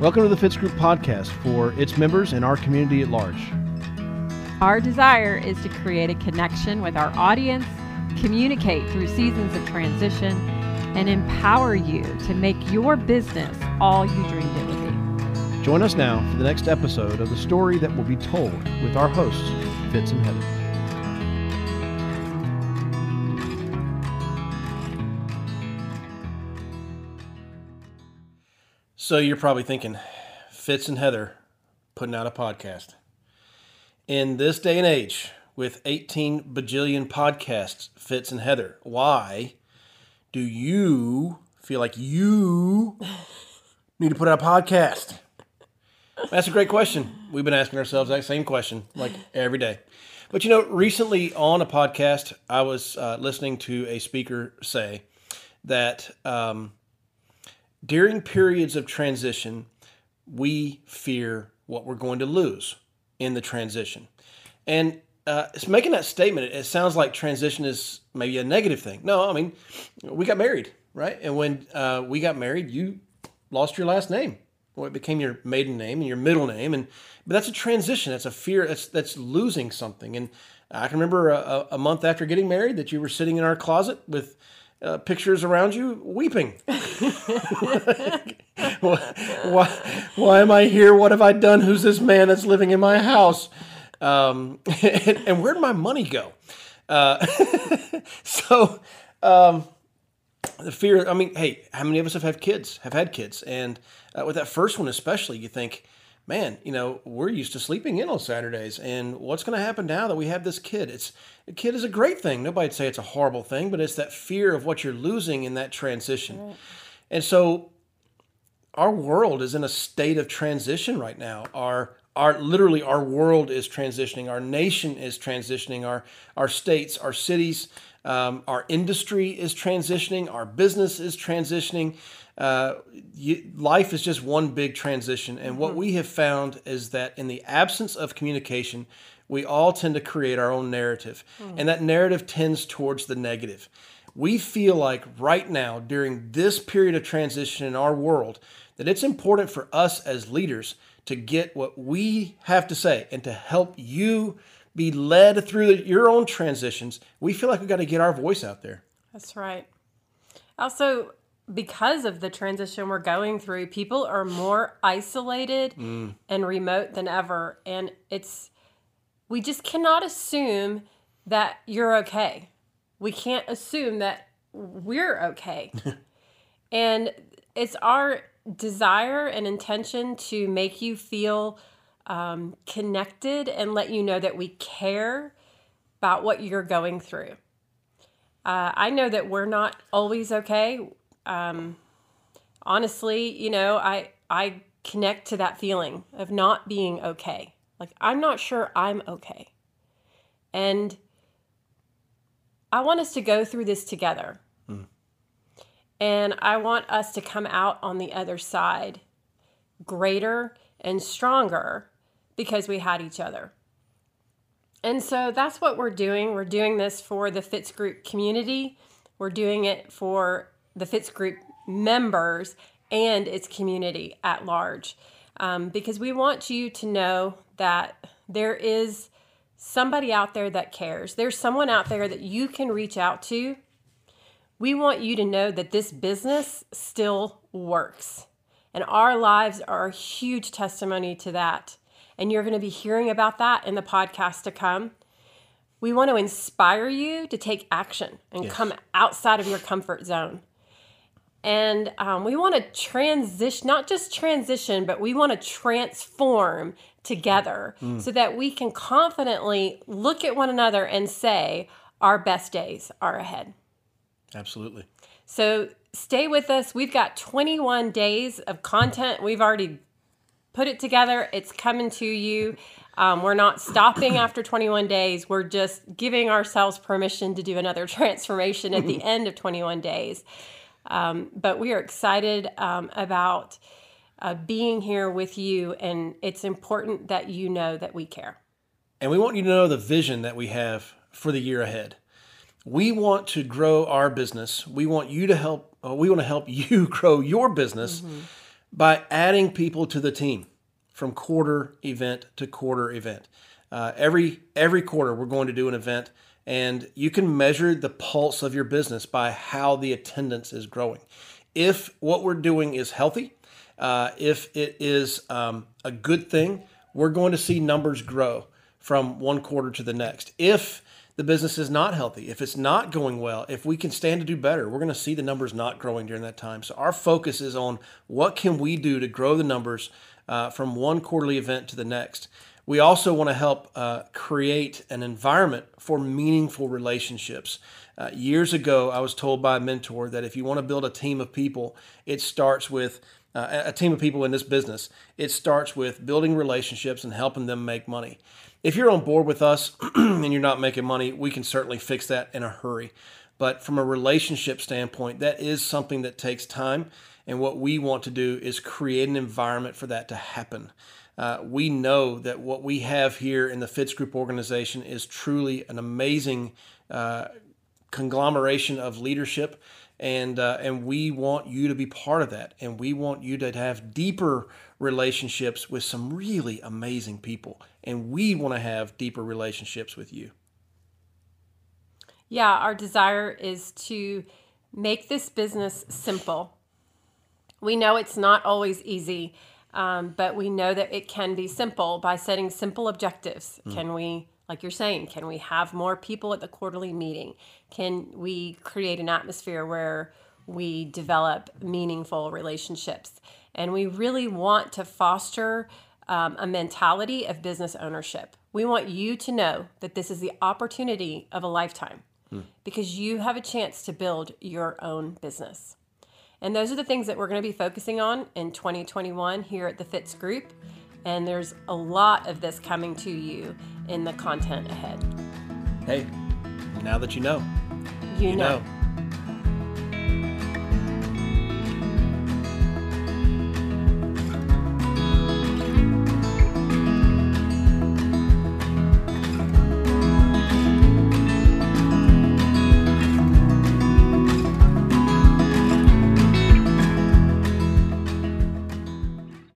Welcome to the Fitz Group podcast for its members and our community at large. Our desire is to create a connection with our audience, communicate through seasons of transition, and empower you to make your business all you dreamed it would be. Join us now for the next episode of the story that will be told with our hosts, Fitz and Heather. So you're probably thinking, Fitz and Heather putting out a podcast. In this day and age, with 18 bajillion podcasts, Fitz and Heather, why do you feel like you need to put out a podcast? That's a great question. We've been asking ourselves that same question like every day. But you know, recently on a podcast, I was uh, listening to a speaker say that um, during periods of transition, we fear what we're going to lose in the transition. And uh, it's making that statement. It, sounds like transition is maybe a negative thing. No, I mean, we got married, right? And when uh, we got married, you lost your last name. Well, it became your maiden name and your middle name, and but that's a transition. That's a fear. That's that's losing something. And I can remember a, a month after getting married that you were sitting in our closet with uh, pictures around you weeping. why, why, am I here? What have I done? Who's this man that's living in my house? Um, and, and, where'd my money go? Uh, so, um, the fear, I mean, hey, how many of us have had kids, have had kids? And uh, with that first one, especially, you think, man, you know, we're used to sleeping in on Saturdays, and what's going to happen now that we have this kid? It's a kid is a great thing. Nobody'd say it's a horrible thing, but it's that fear of what you're losing in that transition. Right. And so, our world is in a state of transition right now. Our our literally our world is transitioning. Our nation is transitioning. Our our states, our cities, um, our industry is transitioning. Our business is transitioning uh, you, life is just one big transition. And what mm-hmm. we have found is that in the absence of communication, we all tend to create our own narrative. Mm. And that narrative tends towards the negative. We feel like right now, during this period of transition in our world, that it's important for us as leaders to get what we have to say and to help you be led through your own transitions. We feel like we've got to get our voice out there. That's right. Also, because of the transition we're going through, people are more isolated mm. and remote than ever. And it's, we just cannot assume that you're okay. We can't assume that we're okay. and it's our desire and intention to make you feel um, connected and let you know that we care about what you're going through. Uh, I know that we're not always okay um, honestly, you know, I I connect to that feeling of not being okay. Like I'm not sure I'm okay. And I want us to go through this together. Mm. And I want us to come out on the other side greater and stronger because we had each other. And so that's what we're doing. We're doing this for the Fitz Group community. We're doing it for the Fitz Group members and its community at large. Um, because we want you to know that there is somebody out there that cares. There's someone out there that you can reach out to. We want you to know that this business still works. And our lives are a huge testimony to that. And you're going to be hearing about that in the podcast to come. We want to inspire you to take action and yes. come outside of your comfort zone. And um, we want to transition, not just transition, but we want to transform together mm. so that we can confidently look at one another and say, our best days are ahead. Absolutely. So stay with us. We've got 21 days of content. We've already put it together, it's coming to you. Um, we're not stopping after 21 days. We're just giving ourselves permission to do another transformation at the end of 21 days. Um, but we are excited um, about uh, being here with you, and it's important that you know that we care. And we want you to know the vision that we have for the year ahead. We want to grow our business. We want you to help. Uh, we want to help you grow your business. Mm-hmm. By adding people to the team from quarter event to quarter event. Uh, every every quarter, we're going to do an event, and you can measure the pulse of your business by how the attendance is growing. If what we're doing is healthy, uh, if it is um, a good thing, we're going to see numbers grow from one quarter to the next. If the business is not healthy, if it's not going well, if we can stand to do better, we're going to see the numbers not growing during that time. So our focus is on what can we do to grow the numbers uh, from one quarterly event to the next. We also want to help uh, create an environment for meaningful relationships. Uh, years ago, I was told by a mentor that if you want to build a team of people, it starts with uh, a team of people in this business. It starts with building relationships and helping them make money. If you're on board with us and you're not making money, we can certainly fix that in a hurry. But from a relationship standpoint, that is something that takes time. And what we want to do is create an environment for that to happen. Uh, we know that what we have here in the Fitz Group organization is truly an amazing uh, conglomeration of leadership and uh, and we want you to be part of that. And we want you to have deeper relationships with some really amazing people. And we want to have deeper relationships with you. Yeah our desire is to make this business simple. We know it's not always easy um, but we know that it can be simple by setting simple objectives mm. can we like you're saying, can we have more people at the quarterly meeting? Can we create an atmosphere where we develop meaningful relationships? And we really want to foster um, a mentality of business ownership. We want you to know that this is the opportunity of a lifetime hmm. because you have a chance to build your own business. And those are the things that we're going to be focusing on in 2021 here at the Fitz Group. And there's a lot of this coming to you in the content ahead. Hey, now that you know, you, you know. know.